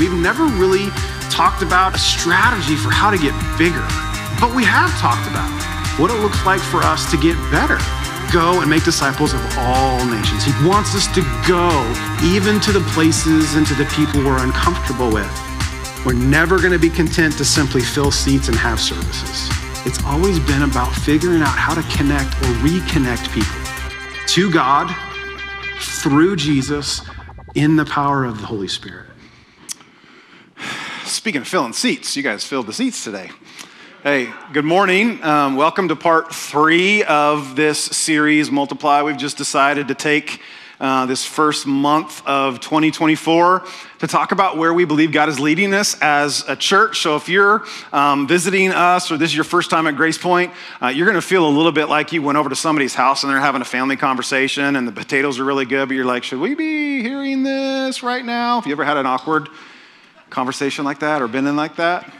we've never really talked about a strategy for how to get bigger, but we have talked about what it looks like for us to get better. Go and make disciples of all nations. He wants us to go even to the places and to the people we're uncomfortable with. We're never going to be content to simply fill seats and have services. It's always been about figuring out how to connect or reconnect people to God through Jesus in the power of the Holy Spirit. Speaking of filling seats, you guys filled the seats today. Hey, good morning. Um, welcome to part three of this series, Multiply. We've just decided to take uh, this first month of 2024 to talk about where we believe God is leading us as a church. So if you're um, visiting us or this is your first time at Grace Point, uh, you're going to feel a little bit like you went over to somebody's house and they're having a family conversation and the potatoes are really good, but you're like, should we be hearing this right now? Have you ever had an awkward conversation like that or been in like that?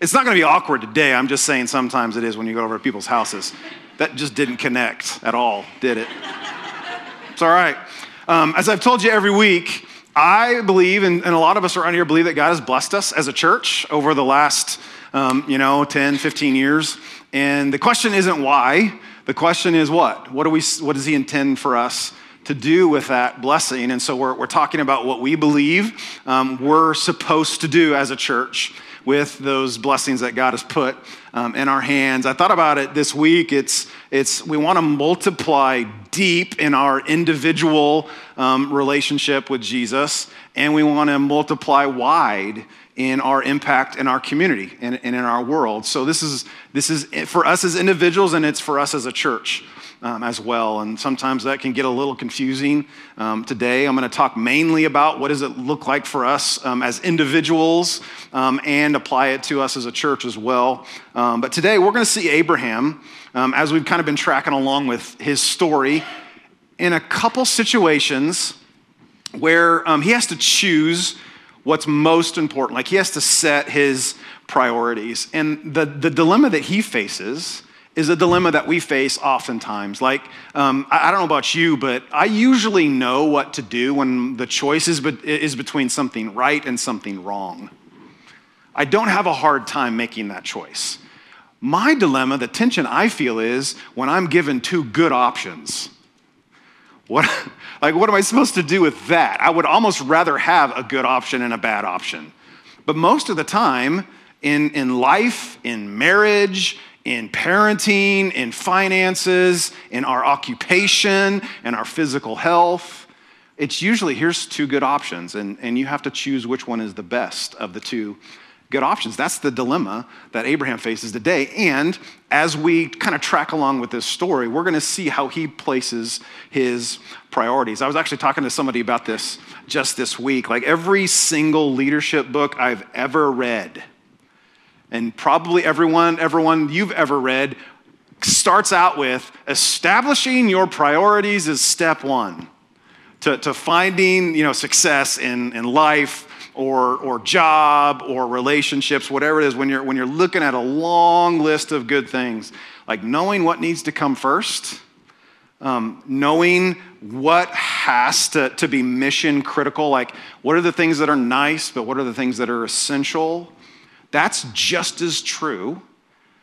It's not going to be awkward today. I'm just saying sometimes it is when you go over to people's houses. That just didn't connect at all, did it? It's all right. Um, as I've told you every week, I believe, and, and, a lot of us around here believe that God has blessed us as a church over the last, um, you know, 10, 15 years. And the question isn't why. The question is what? What, do we, what does He intend for us to do with that blessing? And so we're, we're talking about what we believe um, we're supposed to do as a church with those blessings that God has put um, in our hands. I thought about it this week. It's, it's we want to multiply deep in our individual um, relationship with Jesus, and we want to multiply wide in our impact in our community and, and in our world. So this is this is for us as individuals, and it's for us as a church um, as well. And sometimes that can get a little confusing. Um, today, I'm going to talk mainly about what does it look like for us um, as individuals um, and apply it to us as a church as well. Um, but today, we're going to see Abraham um, as we've kind of been tracking along with his story in a couple situations where he has to choose what's most important. Like he has to set his priorities. And the, the dilemma that he faces is a dilemma that we face oftentimes. Like, um, I, I, don't know about you, but I usually know what to do when the choice is, be- is between something right and something wrong. I don't have a hard time making that choice. My dilemma, the tension I feel is when I'm given two good options. What, like, what am I supposed to do with that? I would almost rather have a good option and a bad option. But most of the time, in, in life, in marriage, in parenting, in finances, in our occupation, and our physical health. It's usually here's two good options, and, and you have to choose which one is the best of the two good options. That's the dilemma that Abraham faces today. And as we kind of track along with this story, we're going to see how he places his priorities. I was actually talking to somebody about this just this week. Like every single leadership book I've ever read, and probably everyone, everyone you've ever read starts out with establishing your priorities is step one to, to finding you know, success in, in life or, or job or relationships, whatever it is, when you're, when you're looking at a long list of good things, like knowing what needs to come first, um, knowing what has to, to be mission critical, like what are the things that are nice, but what are the things that are essential that's just as true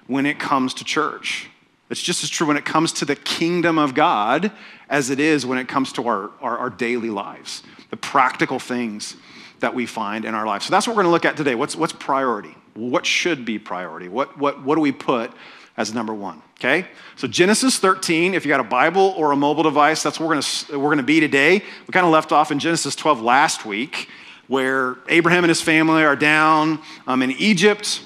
when it comes to church. It's just as true when it comes to the kingdom of God as it is when it comes to our, our, our daily lives, the practical things that we find in our lives. So that's what we're going to look at today. What's, what's priority? What should be priority? What, what, what do we put as number one? Okay? So Genesis 13, if you got a Bible or a mobile device, that's where we're going to, we're going to be today. We kind of left off in Genesis 12 last week where Abraham and his family are down um, in Egypt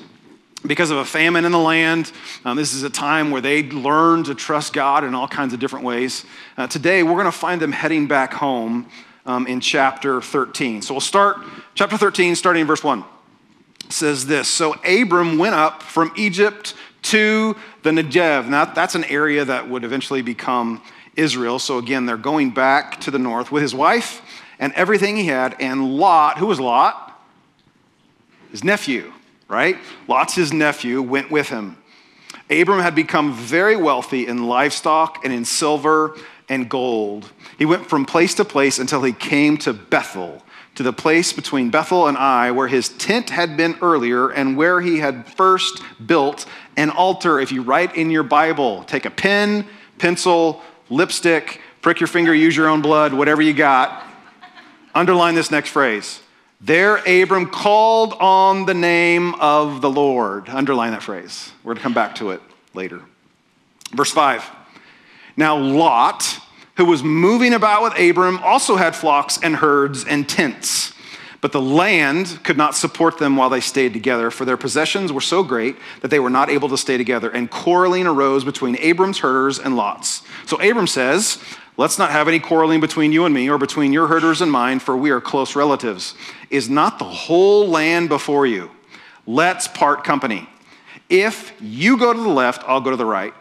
because of a famine in the land. Um, this is a time where they learn to trust God in all kinds of different ways. Uh, today, we're going to find them heading back home um, in chapter 13. So we'll start chapter 13, starting in verse 1. It says this So Abram went up from Egypt to the Negev. Now, that's an area that would eventually become Israel. So again, they're going back to the north with his wife and everything he had. And Lot, who was Lot? His nephew, right? Lot's his nephew went with him. Abram had become very wealthy in livestock and in silver and gold. He went from place to place until he came to Bethel to the place between Bethel and Ai, where his tent had been earlier and where he had first built an altar. If you write in your Bible, take a pen, pencil, lipstick, prick your finger, use your own blood, whatever you got. Underline this next phrase. There, Abram called on the name of the Lord. Underline that phrase. We're going to come back to it later. Verse 5. Now, Lot, who was moving about with Abram, also had flocks and herds and tents. But the land could not support them while they stayed together, for their possessions were so great that they were not able to stay together. And quarreling arose between Abram's herders and Lot's. So Abram says, Let's not have any quarreling between you and me, or between your herders and mine, for we are close relatives. Is not the whole land before you? Let's part company. If you go to the left, I'll go to the right.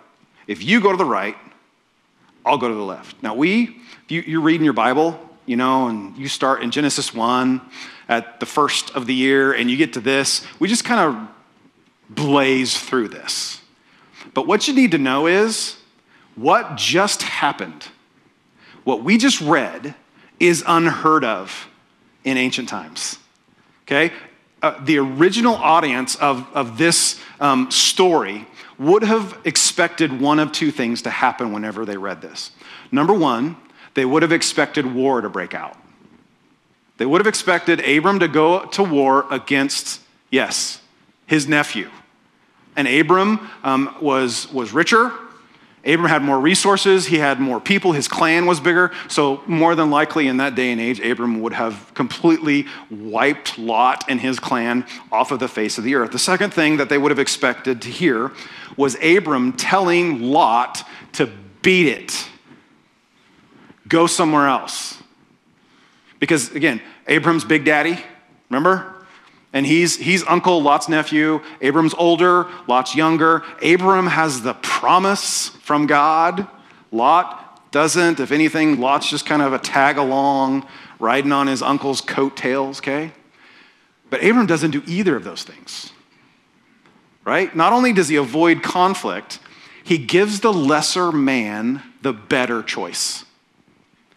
If you go to the right, I'll go to the left. Now, we, you, you're reading your Bible, you know, and you start in Genesis 1 at the first of the year, and you get to this, we just kind of blaze through this. But what you need to know is what just happened what we just read is unheard of in ancient times. Okay? Uh, the original audience of, of this um, story would have expected one of two things to happen whenever they read this. Number one, they would have expected war to break out. They would have expected Abram to go to war against, yes, his nephew. And Abram um, was, was richer, Abram had more resources, he had more people, his clan was bigger. So, more than likely in that day and age, Abram would have completely wiped Lot and his clan off of the face of the earth. The second thing that they would have expected to hear was Abram telling Lot to beat it, go somewhere else. Because, again, Abram's big daddy, remember? And he's, he's uncle, Lot's nephew. Abram's older, Lot's younger. Abram has the promise from God. Lot doesn't. If anything, Lot's just kind of a tag along, riding on his uncle's coattails, okay? But Abram doesn't do either of those things, right? Not only does he avoid conflict, he gives the lesser man the better choice,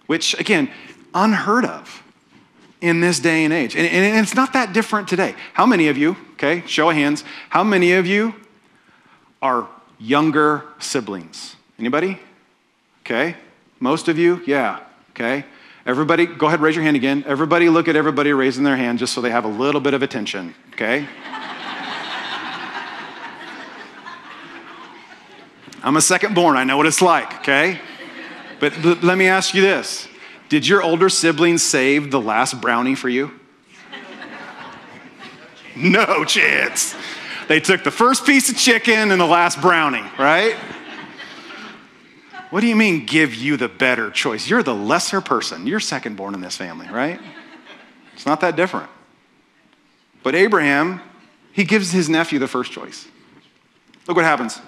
which, again, unheard of in this day and age. And, and, it's not that different today. How many of you, okay, show of hands, how many of you are younger siblings? Anybody? Okay. Most of you? Yeah. Okay. Everybody, go ahead, raise your hand again. Everybody look at everybody raising their hand just so they have a little bit of attention, okay? I'm a second born, I know what it's like, okay? But let me ask you this did your older siblings save the last brownie for you? No chance. They took the first piece of chicken and the last brownie, right? What do you mean, give you the better choice? You're the lesser person. You're second born in this family, right? It's not that different. But Abraham, he gives his nephew the first choice. Look what happens.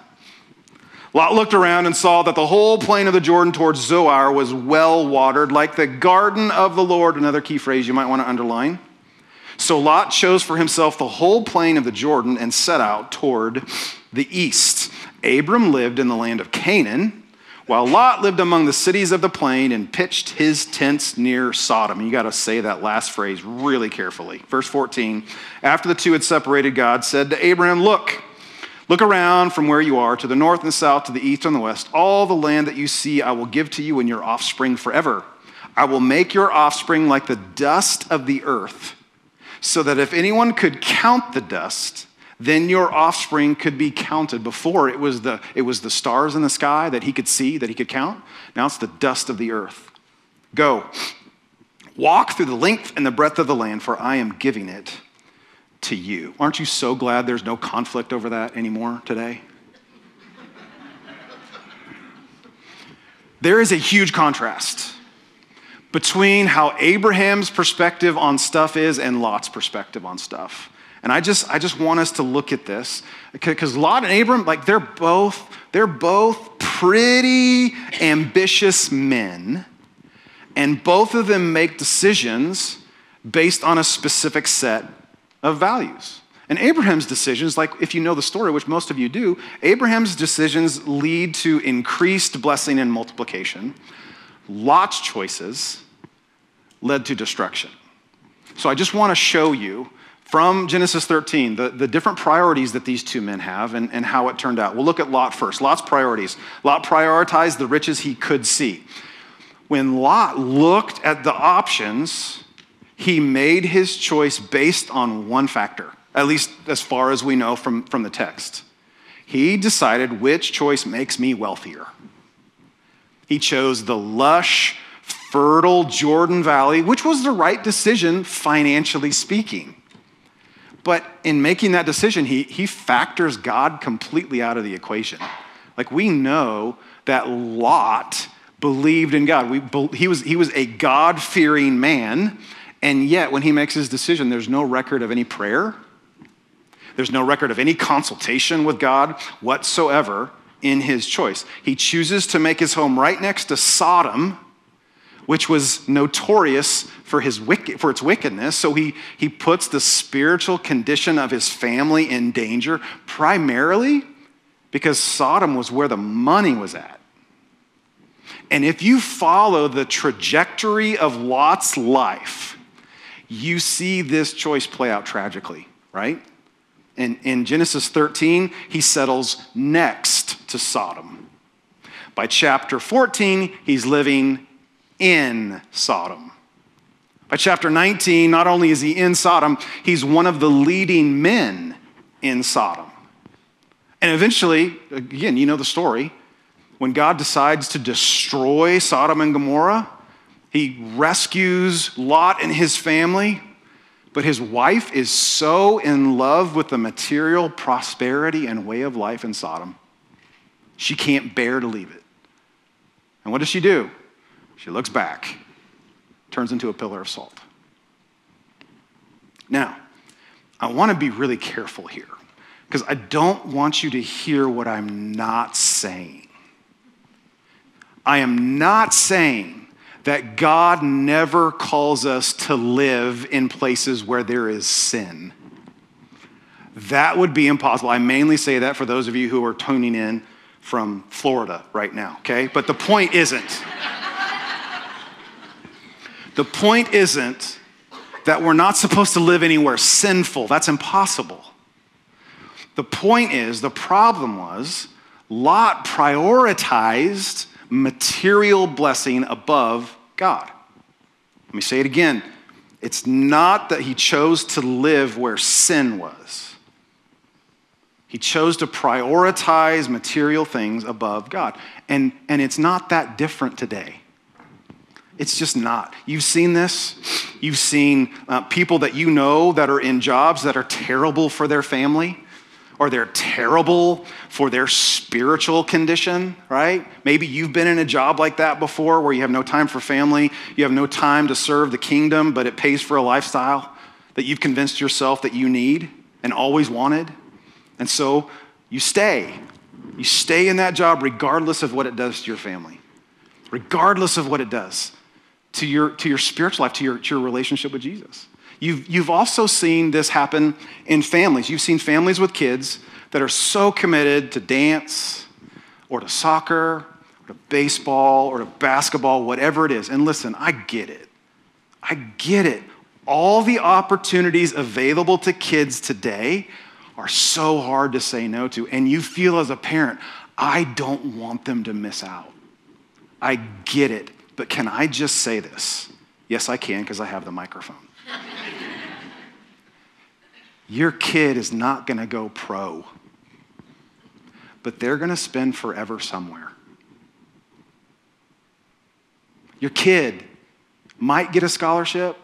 Lot looked around and saw that the whole plain of the Jordan towards Zoar was well watered, like the garden of the Lord. Another key phrase you might want to underline. So Lot chose for himself the whole plain of the Jordan and set out toward the east. Abram lived in the land of Canaan, while Lot lived among the cities of the plain and pitched his tents near Sodom. You got to say that last phrase really carefully. Verse 14 After the two had separated, God said to Abraham, Look, Look around from where you are to the north and the south, to the east and the west. All the land that you see, I will give to you and your offspring forever. I will make your offspring like the dust of the earth, so that if anyone could count the dust, then your offspring could be counted. Before it was the, it was the stars in the sky that he could see, that he could count. Now it's the dust of the earth. Go, walk through the length and the breadth of the land, for I am giving it to you. Aren't you so glad there's no conflict over that anymore today? there is a huge contrast between how Abraham's perspective on stuff is and Lot's perspective on stuff. And I just, I just want us to look at this because Lot and Abram, like they're both, they're both pretty ambitious men, and both of them make decisions based on a specific set of values. And Abraham's decisions, like if you know the story, which most of you do, Abraham's decisions lead to increased blessing and multiplication. Lot's choices led to destruction. So I just want to show you from Genesis 13 the, the different priorities that these two men have and, and how it turned out. We'll look at Lot first. Lot's priorities. Lot prioritized the riches he could see. When Lot looked at the options, he made his choice based on one factor, at least as far as we know from, from the text. He decided which choice makes me wealthier. He chose the lush, fertile Jordan Valley, which was the right decision financially speaking. But in making that decision, he, he factors God completely out of the equation. Like we know that Lot believed in God. We, he, was, he was a God fearing man, and yet when he makes his decision, there's no record of any prayer, there's no record of any consultation with God whatsoever in his choice. He chooses to make his home right next to Sodom, which was notorious for, his wicked, for its wickedness. So he, he puts the spiritual condition of his family in danger, primarily because Sodom was where the money was at. And if you follow the trajectory of Lot's life, you see this choice play out tragically, right? In, in Genesis 13, he settles next to Sodom. By chapter 14, he's living in Sodom. By chapter 19, not only is he in Sodom, he's one of the leading men in Sodom. And eventually, again, you know the story, when God decides to destroy Sodom and Gomorrah, he rescues Lot and his family but his wife is so in love with the material prosperity and way of life in Sodom, she can't bear to leave it. And what does she do? She looks back, turns into a pillar of salt. Now, I want to be really careful here because I don't want you to hear what I'm not saying. I am not saying that God never calls us to live in places where there is sin. That would be impossible. I mainly say that for those of you who are tuning in from Florida right now, okay? But the point isn't. the point isn't that we're not supposed to live anywhere sinful. That's impossible. The point is, the problem was, Lot prioritized material blessing above God. Let me say it again. It's not that he chose to live where sin was. He chose to prioritize material things above God. And, and it's not that different today. It's just not. You've seen this. You've seen uh, people that you know that are in jobs that are terrible for their family or they're terrible for their spiritual condition, right? Maybe you've been in a job like that before where you have no time for family, you have no time to serve the kingdom, but it pays for a lifestyle that you've convinced yourself that you need and always wanted. And so you stay. You stay in that job regardless of what it does to your family, regardless of what it does to your, to your spiritual life, to your, to your relationship with Jesus. You've, you've also seen this happen in families. You've seen families with kids that are so committed to dance or to soccer or to baseball or to basketball, whatever it is. And listen, I get it. I get it. All the opportunities available to kids today are so hard to say no to. And you feel as a parent, I don't want them to miss out. I get it. But can I just say this? Yes, I can because I have the microphone. Your kid is not going to go pro, but they're going to spend forever somewhere. Your kid might get a scholarship,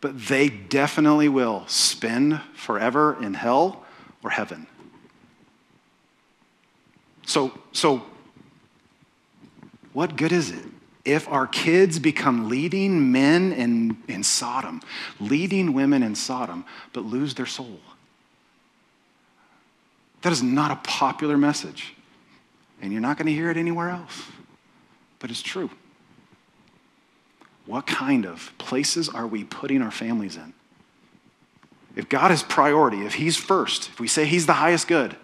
but they definitely will spend forever in hell or heaven. So, so what good is it if our kids become leading men in, in Sodom, leading women in Sodom, but lose their soul. That is not a popular message. And you're not going to hear it anywhere else. But it's true. What kind of places are we putting our families in? If God is priority, if He's first, if we say He's the highest good,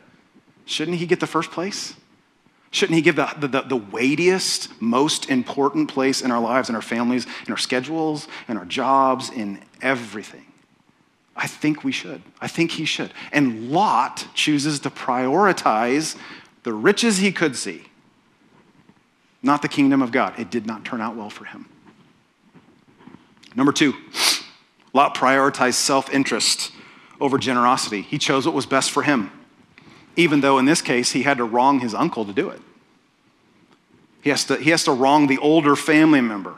shouldn't He get the first place? Shouldn't he give the, the, the, weightiest, most important place in our lives, in our families, in our schedules, in our jobs, in everything? I think we should. I think he should. And Lot chooses to prioritize the riches he could see, not the kingdom of God. It did not turn out well for him. Number two, Lot prioritized self interest over generosity. He chose what was best for him, even though in this case he had to wrong his uncle to do it. He has to, he has to wrong the older family member.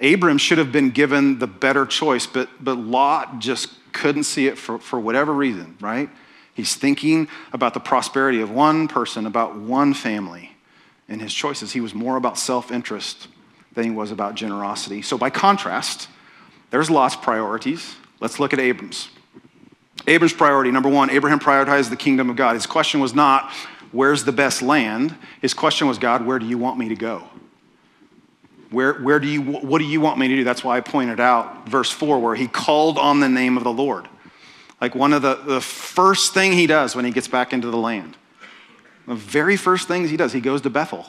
Abram should have been given the better choice, but, but Lot just couldn't see it for, for whatever reason, right? He's thinking about the prosperity of one person, about one family. In his choices, he was more about self interest than he was about generosity. So, by contrast, there's Lot's priorities. Let's look at Abram's. Abram's priority number one, Abraham prioritized the kingdom of God. His question was not, where's the best land? His question was, God, where do you want me to go? Where, where do you, what do you want me to do? That's why I pointed out verse 4, where he called on the name of the Lord. Like one of the, the first thing he does when he gets back into the land. The very first things he does, he goes to Bethel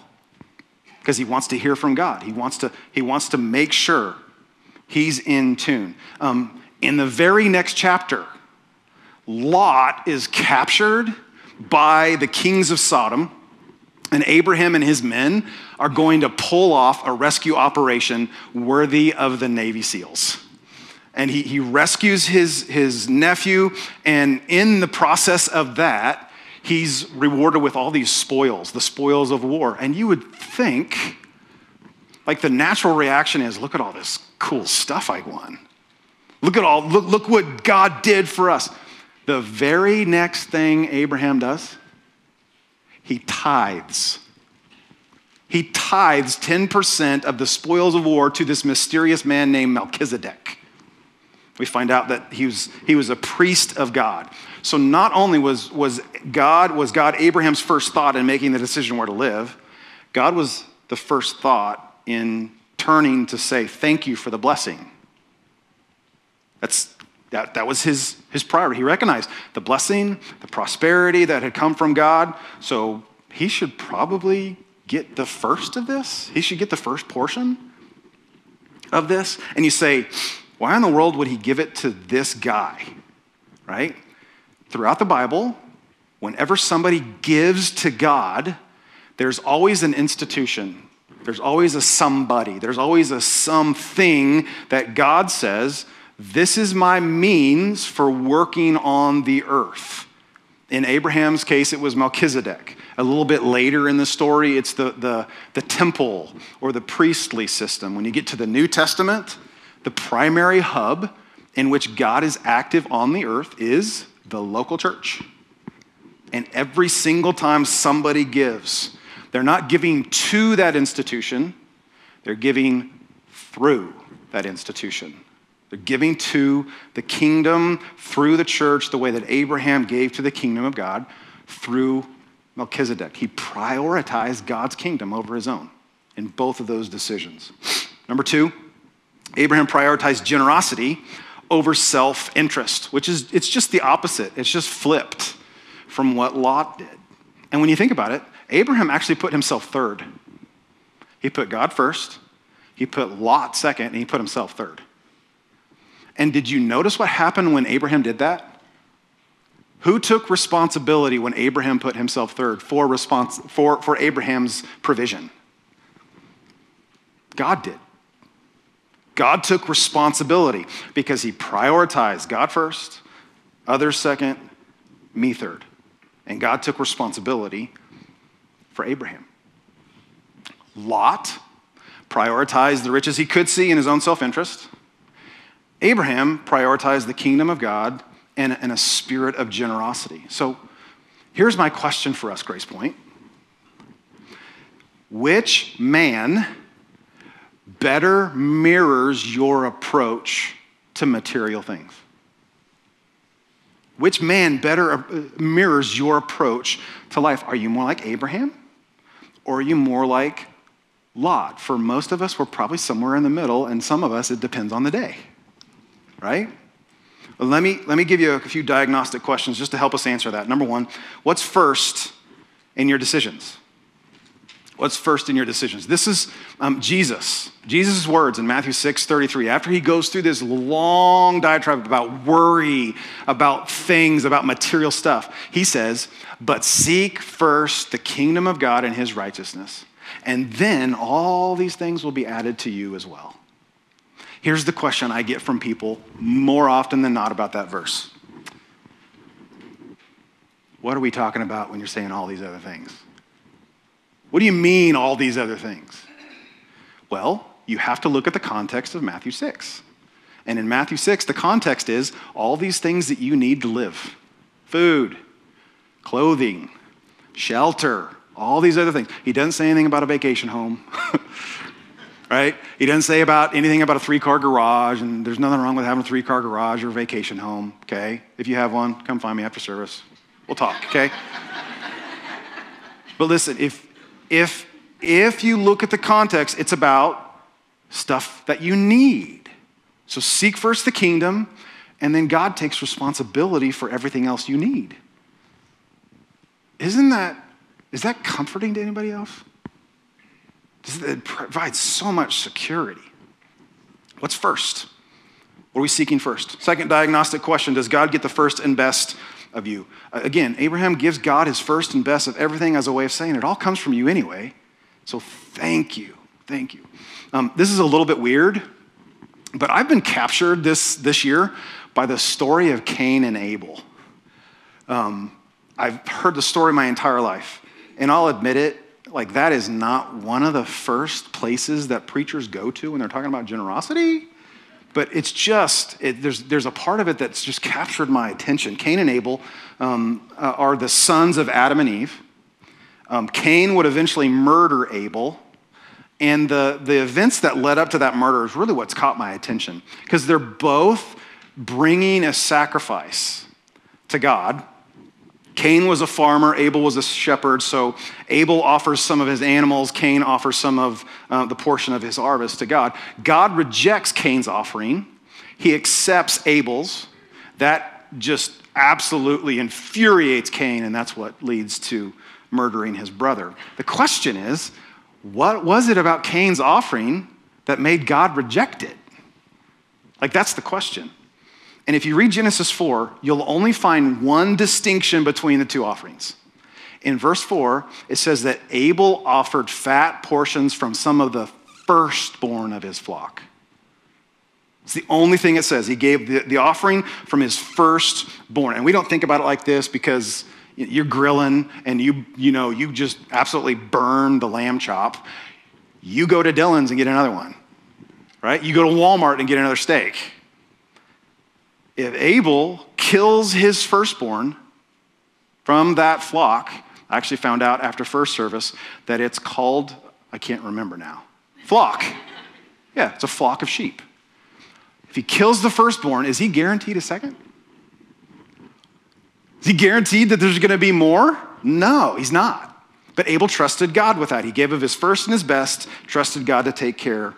because he wants to hear from God. He wants to, he wants to make sure he's in tune. Um, in the very next chapter, Lot is captured by the kings of Sodom, and Abraham and his men are going to pull off a rescue operation worthy of the Navy SEALs. And he, he rescues his, his nephew, and in the process of that, he's rewarded with all these spoils, the spoils of war. And you would think, like, the natural reaction is look at all this cool stuff I won. Look at all, look, look what God did for us. The very next thing Abraham does, he tithes. He tithes 10% of the spoils of war to this mysterious man named Melchizedek. We find out that he was, he was a priest of God. So not only was, was, God, was God Abraham's first thought in making the decision where to live, God was the first thought in turning to say, Thank you for the blessing. That's that, that was his, his priority. He recognized the blessing, the prosperity that had come from God. So he should probably get the first of this. He should get the first portion of this. And you say, why in the world would he give it to this guy? Right? Throughout the Bible, whenever somebody gives to God, there's always an institution. There's always a somebody. There's always a something that God says this is my means for working on the earth. In Abraham's case, it was Melchizedek. A little bit later in the story, it's the, the, the temple or the priestly system. When you get to the New Testament, the primary hub in which God is active on the earth is the local church. And every single time somebody gives, they're not giving to that institution, they're giving through that institution. They're giving to the kingdom through the church the way that Abraham gave to the kingdom of God through Melchizedek. He prioritized God's kingdom over his own in both of those decisions. Number two, Abraham prioritized generosity over self interest, which is, it's just the opposite. It's just flipped from what Lot did. And when you think about it, Abraham actually put himself third. He put God first, he put Lot second, and he put himself third. And did you notice what happened when Abraham did that? Who took responsibility when Abraham put himself third for, response, for, for Abraham's provision? God did. God took responsibility because he prioritized God first, others second, me third. And God took responsibility for Abraham. Lot prioritized the riches he could see in his own self interest. Abraham prioritized the kingdom of God and, and a spirit of generosity. So here's my question for us, Grace Point. Which man better mirrors your approach to material things? Which man better uh, mirrors your approach to life? Are you more like Abraham or are you more like Lot? For most of us, we're probably somewhere in the middle, and some of us, it depends on the day right? Well, let me, let me give you a few diagnostic questions just to help us answer that. Number one, what's first in your decisions? What's first in your decisions? This is um, Jesus. Jesus' words in Matthew 6 33. After he goes through this long diatribe about worry, about things, about material stuff, he says, But seek first the kingdom of God and his righteousness, and then all these things will be added to you as well. Here's the question I get from people more often than not about that verse What are we talking about when you're saying all these other things? What do you mean, all these other things? Well, you have to look at the context of Matthew 6. And in Matthew 6, the context is all these things that you need to live food, clothing, shelter, all these other things. He doesn't say anything about a vacation home, right? He doesn't say about anything about a three car garage, and there's nothing wrong with having a three car garage or vacation home, okay? If you have one, come find me after service. We'll talk, okay? but listen, if, if, if you look at the context, it's about stuff that you need. So seek first the kingdom, and then God takes responsibility for everything else you need. Isn't that, is that comforting to anybody else? It provides so much security. What's first? What are we seeking first? Second diagnostic question Does God get the first and best of you. Again, Abraham gives God his first and best of everything as a way of saying it all comes from you anyway. So thank you. Thank you. Um, this is a little bit weird, but I've been captured this, this year by the story of Cain and Abel. Um, I've heard the story my entire life, and I'll admit it, like that is not one of the first places that preachers go to when they're talking about generosity. But it's just, it, there's, there's a part of it that's just captured my attention. Cain and Abel um, uh, are the sons of Adam and Eve. Um, Cain would eventually murder Abel. And the, the events that led up to that murder is really what's caught my attention. Because they're both bringing a sacrifice to God Cain was a farmer, Abel was a shepherd, so Abel offers some of his animals, Cain offers some of uh, the portion of his harvest to God. God rejects Cain's offering, he accepts Abel's. That just absolutely infuriates Cain, and that's what leads to murdering his brother. The question is what was it about Cain's offering that made God reject it? Like, that's the question. And if you read Genesis 4, you'll only find one distinction between the two offerings. In verse 4, it says that Abel offered fat portions from some of the firstborn of his flock. It's the only thing it says. He gave the, the offering from his firstborn. And we don't think about it like this because you're grilling and you, you know, you just absolutely burn the lamb chop. You go to Dillon's and get another one, right? You go to Walmart and get another steak if Abel kills his firstborn from that flock, I actually found out after first service that it's called, I can't remember now, flock. Yeah, it's a flock of sheep. If he kills the firstborn, is he guaranteed a second? Is he guaranteed that there's going to be more? No, he's not. But Abel trusted God with that. He gave of his first and his best, trusted God to take care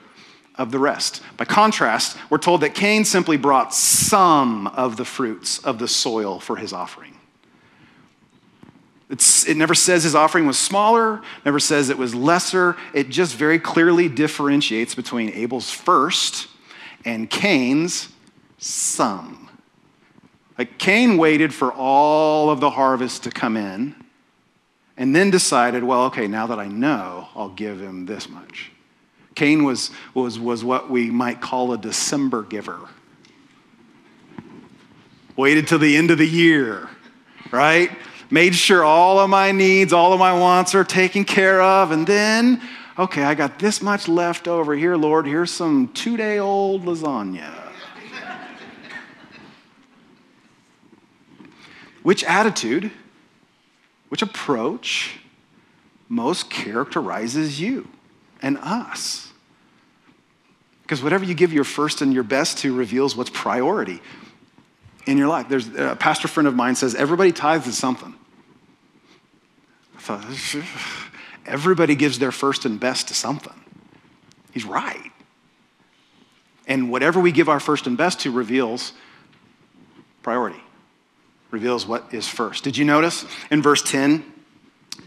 of the rest. By contrast, we're told that Cain simply brought some of the fruits of the soil for his offering. It's, it never says his offering was smaller, never says it was lesser. It just very clearly differentiates between Abel's first and Cain's some. Like Cain waited for all of the harvest to come in and then decided, well, okay, now that I know, I'll give him this much. Cain was, was, was what we might call a December giver. Waited till the end of the year, right? Made sure all of my needs, all of my wants are taken care of, and then, okay, I got this much left over here, Lord. Here's some two day old lasagna. which attitude, which approach most characterizes you and us? Because whatever you give your first and your best to reveals what's priority in your life. There's a pastor friend of mine says everybody tithes to something. I thought, everybody gives their first and best to something. He's right. And whatever we give our first and best to reveals priority, reveals what is first. Did you notice in verse 10?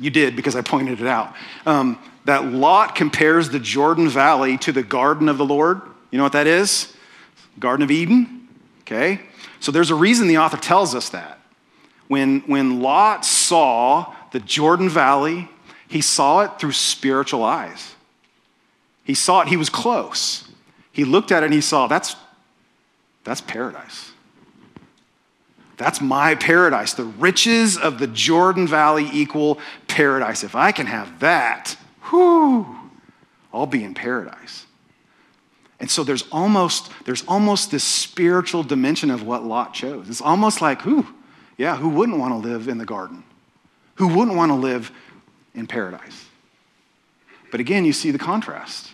You did because I pointed it out. Um, that Lot compares the Jordan Valley to the garden of the Lord. You know what that is? Garden of Eden. Okay? So there's a reason the author tells us that. When, when Lot saw the Jordan Valley, he saw it through spiritual eyes. He saw it, he was close. He looked at it and he saw that's, that's paradise. That's my paradise. The riches of the Jordan Valley equal paradise. If I can have that, whoo, I'll be in paradise. And so there's almost, there's almost this spiritual dimension of what Lot chose. It's almost like, who, yeah, who wouldn't want to live in the garden? Who wouldn't want to live in paradise? But again, you see the contrast.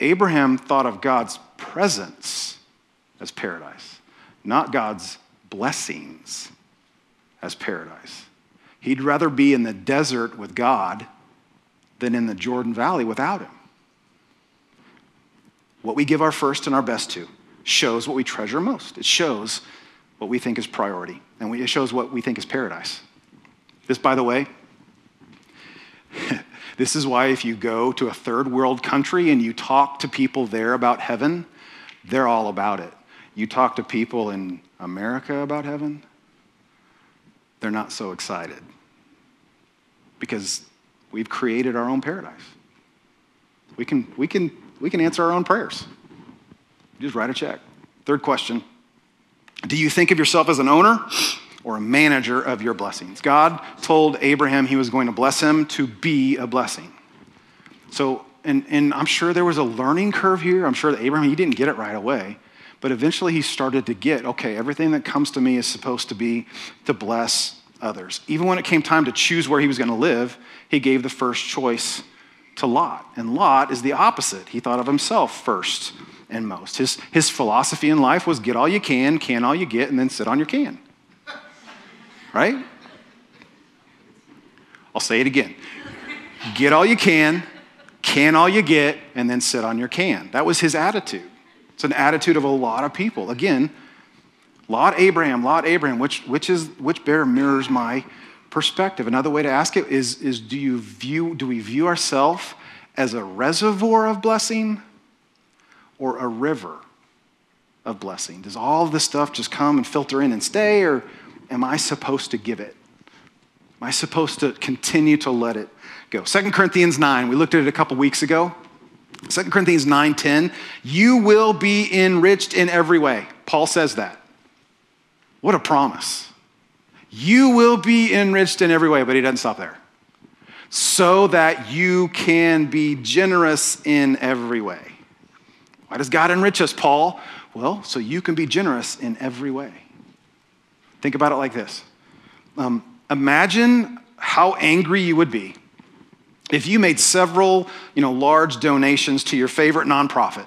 Abraham thought of God's presence as paradise, not God's blessings as paradise. He'd rather be in the desert with God than in the Jordan Valley without Him. What we give our first and our best to shows what we treasure most. It shows what we think is priority, and it shows what we think is paradise. This, by the way, this is why if you go to a third world country and you talk to people there about heaven, they're all about it. You talk to people in America about heaven, they're not so excited because we've created our own paradise. We can, we can, we can answer our own prayers. Just write a check. Third question Do you think of yourself as an owner or a manager of your blessings? God told Abraham he was going to bless him to be a blessing. So, and, and I'm sure there was a learning curve here. I'm sure that Abraham, he didn't get it right away. But eventually he started to get okay, everything that comes to me is supposed to be to bless others. Even when it came time to choose where he was going to live, he gave the first choice to Lot. And Lot is the opposite. He thought of himself first and most. His, his philosophy in life was get all you can, can all you get, and then sit on your can. Right? I'll say it again. Get all you can, can all you get, and then sit on your can. That was his attitude. It's an attitude of a lot of people. Again, Lot Abraham, Lot Abraham, which, which, is, which bear mirrors my perspective. Another way to ask it is, is do, you view, do we view ourselves as a reservoir of blessing or a river of blessing? Does all of this stuff just come and filter in and stay, or am I supposed to give it? Am I supposed to continue to let it go? 2 Corinthians 9, we looked at it a couple weeks ago. 2 Corinthians 9:10, you will be enriched in every way. Paul says that. What a promise. You will be enriched in every way, but he doesn't stop there. So that you can be generous in every way. Why does God enrich us, Paul? Well, so you can be generous in every way. Think about it like this um, Imagine how angry you would be if you made several you know, large donations to your favorite nonprofit,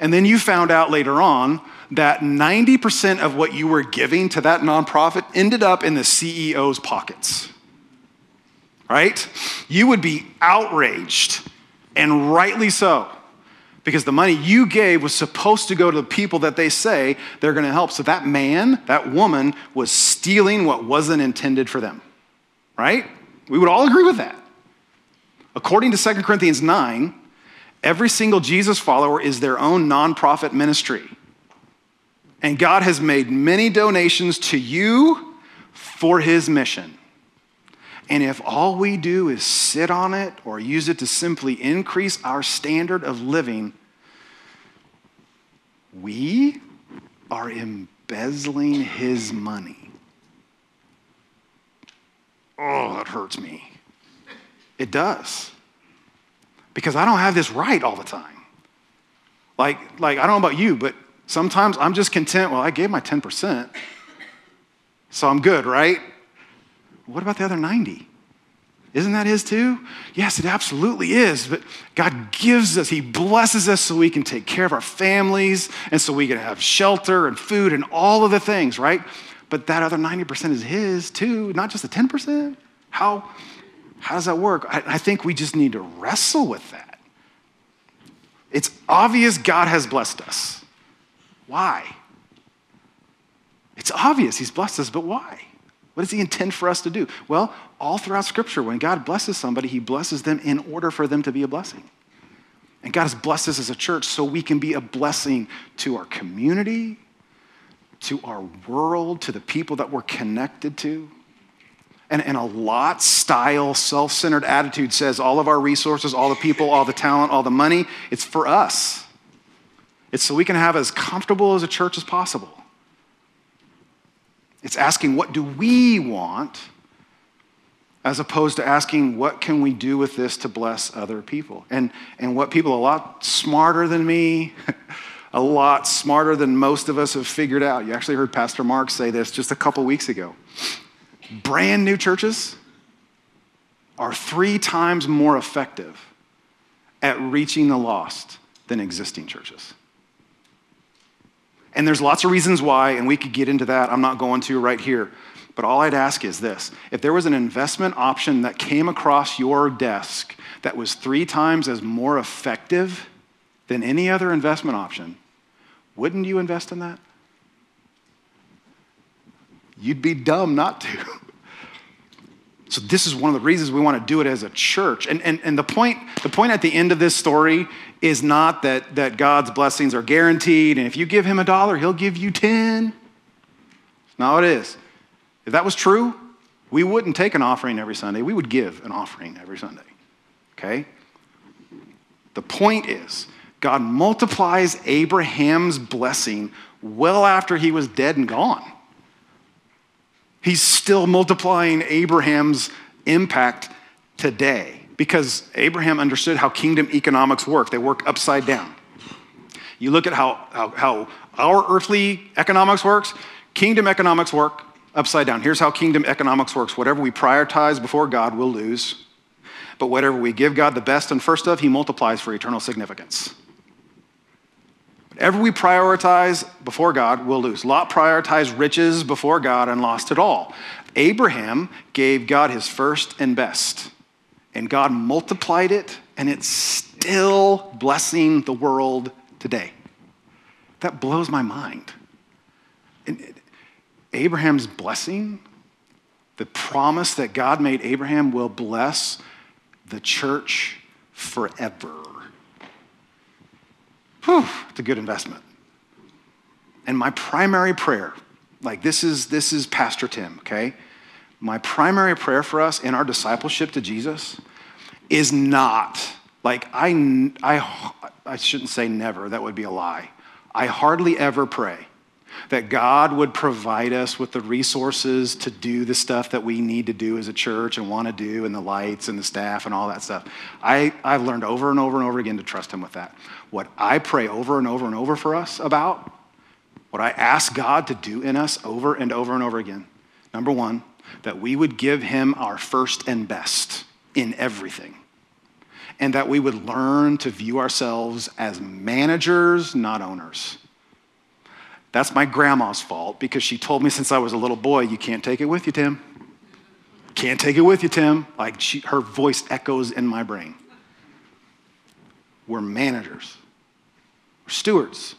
and then you found out later on that 90% of what you were giving to that nonprofit ended up in the CEO's pockets, right? You would be outraged, and rightly so, because the money you gave was supposed to go to the people that they say they're going to help. So that man, that woman, was stealing what wasn't intended for them, right? We would all agree with that. According to 2 Corinthians 9, every single Jesus follower is their own nonprofit ministry. And God has made many donations to you for his mission. And if all we do is sit on it or use it to simply increase our standard of living, we are embezzling his money. Oh, that hurts me. It does. Because I don't have this right all the time. Like, like I don't know about you, but sometimes I'm just content, well, I gave my 10%, so I'm good, right? What about the other 90? Isn't that his too? Yes, it absolutely is. But God gives us, He blesses us so we can take care of our families and so we can have shelter and food and all of the things, right? But that other 90% is His too, not just the 10%. How, how does that work? I, I think we just need to wrestle with that. It's obvious God has blessed us. Why? It's obvious He's blessed us, but why? What does he intend for us to do? Well, all throughout Scripture, when God blesses somebody, he blesses them in order for them to be a blessing. And God has blessed us as a church so we can be a blessing to our community, to our world, to the people that we're connected to. And, and a Lot style, self centered attitude says all of our resources, all the people, all the talent, all the money, it's for us. It's so we can have as comfortable as a church as possible. It's asking, what do we want? As opposed to asking, what can we do with this to bless other people? And, and what people a lot smarter than me, a lot smarter than most of us have figured out. You actually heard Pastor Mark say this just a couple weeks ago. Brand new churches are three times more effective at reaching the lost than existing churches. And there's lots of reasons why, and we could get into that. I'm not going to right here. But all I'd ask is this if there was an investment option that came across your desk that was three times as more effective than any other investment option, wouldn't you invest in that? You'd be dumb not to. So this is one of the reasons we want to do it as a church. And, and, and the, point, the point at the end of this story is not that, that God's blessings are guaranteed, and if you give him a dollar, he'll give you 10. No, it is. If that was true, we wouldn't take an offering every Sunday. We would give an offering every Sunday. Okay? The point is, God multiplies Abraham's blessing well after he was dead and gone. He's still multiplying Abraham's impact today because Abraham understood how kingdom economics work. They work upside down. You look at how, how, how our earthly economics works, kingdom economics work upside down. Here's how kingdom economics works whatever we prioritize before God, we'll lose. But whatever we give God the best and first of, He multiplies for eternal significance. Whatever we prioritize before God, we'll lose. Lot prioritized riches before God and lost it all. Abraham gave God his first and best, and God multiplied it, and it's still blessing the world today. That blows my mind. And Abraham's blessing, the promise that God made Abraham will bless the church forever. Whew, it's a good investment. And my primary prayer, like this is this is Pastor Tim, okay? My primary prayer for us in our discipleship to Jesus is not like I I I shouldn't say never, that would be a lie. I hardly ever pray that God would provide us with the resources to do the stuff that we need to do as a church and want to do, and the lights and the staff and all that stuff. I, I've learned over and over and over again to trust Him with that. What I pray over and over and over for us about, what I ask God to do in us over and over and over again, number one, that we would give Him our first and best in everything. And that we would learn to view ourselves as managers, not owners that's my grandma's fault because she told me since I was a little boy, you can't take it with you, Tim. Can't take it with you, Tim. Like she, her voice echoes in my brain. We're managers, we're stewards,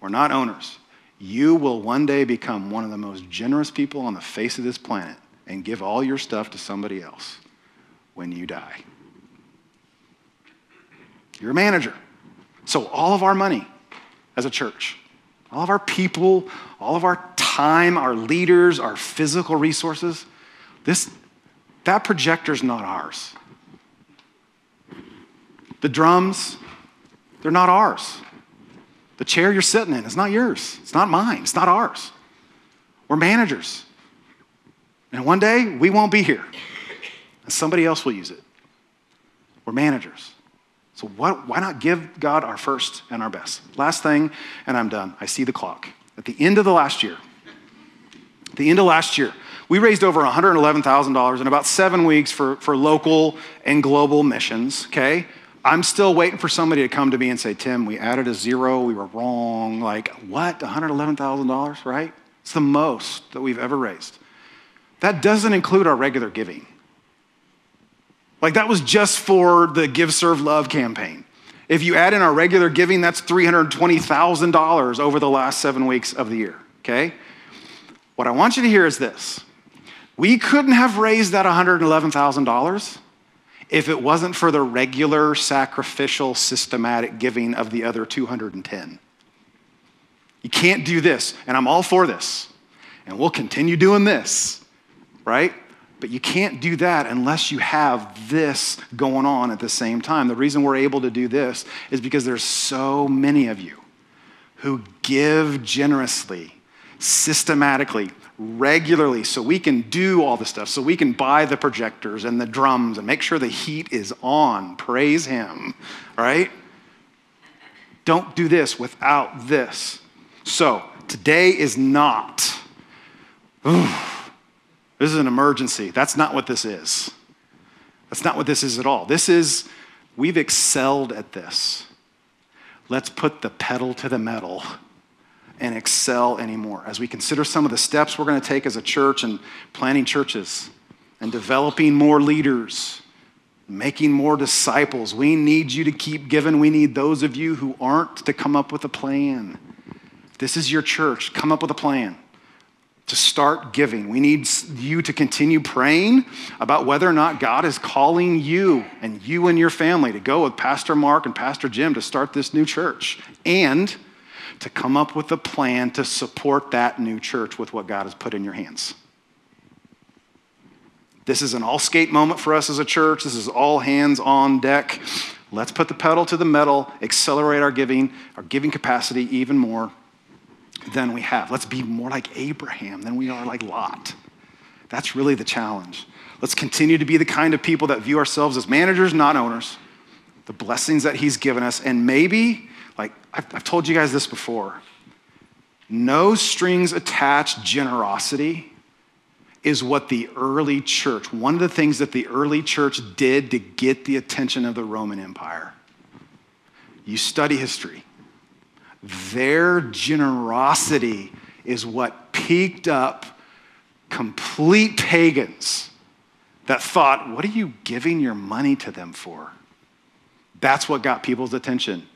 we're not owners. You will one day become one of the most generous people on the face of this planet and give all your stuff to somebody else when you die. You're a manager. So, all of our money as a church, all of our people, all of our time, our leaders, our physical resources, this, that projector's not ours. The drums, they're not ours. The chair you're sitting in is not yours. It's not mine. It's not ours. We're managers. And one day we won't be here, and somebody else will use it. We're managers. So what, why not give God our first and our best? Last thing, and I'm done. I see the clock. At the end of the last year, the end of last year, we raised over $111,000 in about seven weeks for, for local and global missions, okay? I'm still waiting for somebody to come to me and say, Tim, we added a zero, we were wrong. Like, what? $111,000, right? It's the most that we've ever raised. That doesn't include our regular giving. Like that was just for the Give, Serve, Love campaign. If you add in our regular giving, that's $320,000 over the last seven weeks of the year, okay? What I want you to hear is this We couldn't have raised that $111,000 if it wasn't for the regular sacrificial systematic giving of the other 210. You can't do this, and I'm all for this, and we'll continue doing this, right? But you can't do that unless you have this going on at the same time. The reason we're able to do this is because there's so many of you who give generously, systematically, regularly, so we can do all the stuff, so we can buy the projectors and the drums and make sure the heat is on. Praise Him, right? Don't do this without this. So, today is not. This is an emergency. That's not what this is. That's not what this is at all. This is, we've excelled at this. Let's put the pedal to the metal and excel anymore. As we consider some of the steps we're going to take as a church and planning churches and developing more leaders, making more disciples, we need you to keep giving. We need those of you who aren't to come up with a plan. This is your church. Come up with a plan to start giving. We need you to continue praying about whether or not God is calling you and you and your family to go with Pastor Mark and Pastor Jim to start this new church and to come up with a plan to support that new church with what God has put in your hands. This is an all skate moment for us as a church. This is all hands on deck. Let's put the pedal to the metal, accelerate our giving, our giving capacity even more than we have. Let's be more like Abraham than we are like Lot. That's really the challenge. Let's continue to be the kind of people that view ourselves as managers, not owners. The blessings that He's given us. And maybe, like I've, I've told you guys this before, no strings attached generosity is what the early church, one of the things that the early church did to get the attention of the Roman Empire. You study history. Their generosity is what peaked up complete pagans that thought, What are you giving your money to them for? That's what got people's attention.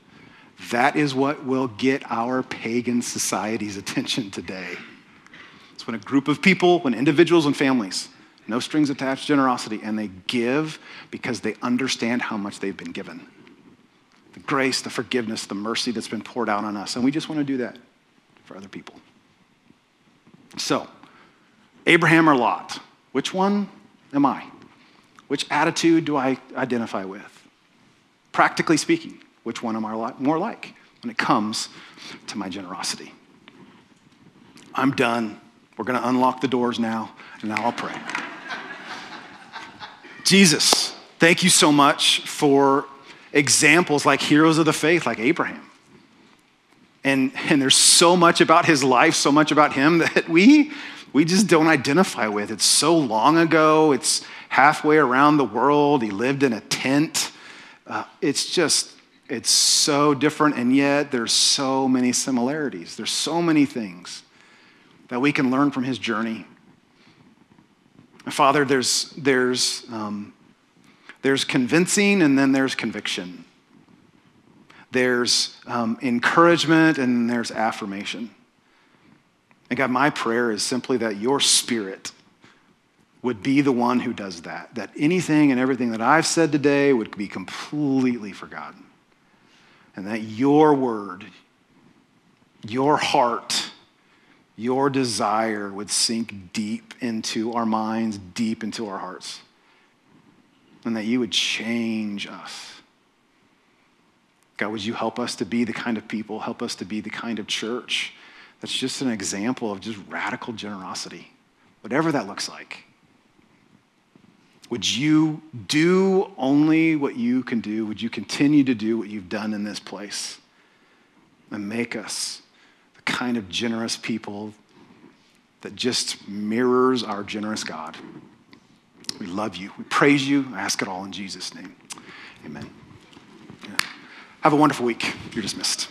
That is what will get our pagan society's attention today. It's when a group of people, when individuals and families, no strings attached generosity, and they give because they understand how much they've been given the grace, the forgiveness, the mercy that's been poured out on us. And we just want to do that for other people. So, Abraham or Lot, which one am I? Which attitude do I identify with? Practically speaking, which one am I more like when it comes to my generosity? I'm done. We're going to unlock the doors now, and now I'll pray. Jesus, thank you so much for examples like heroes of the faith, like Abraham. And, and there's so much about his life, so much about him that we, we just don't identify with. It's so long ago, it's halfway around the world. He lived in a tent. Uh, it's just, it's so different, and yet there's so many similarities. There's so many things that we can learn from his journey. Father, there's, there's um, there's convincing and then there's conviction. There's um, encouragement and there's affirmation. And God, my prayer is simply that your spirit would be the one who does that. That anything and everything that I've said today would be completely forgotten. And that your word, your heart, your desire would sink deep into our minds, deep into our hearts and that you would change us. God, would you help us to be the kind of people, help us to be the kind of church that's just an example of just radical generosity, whatever that looks like. Would you do only what you can do? Would you continue to do what you've done in this place? And make us the kind of generous people that just mirrors our generous God. We love you. We praise you. I ask it all in Jesus' name. Amen. Yeah. Have a wonderful week. You're dismissed.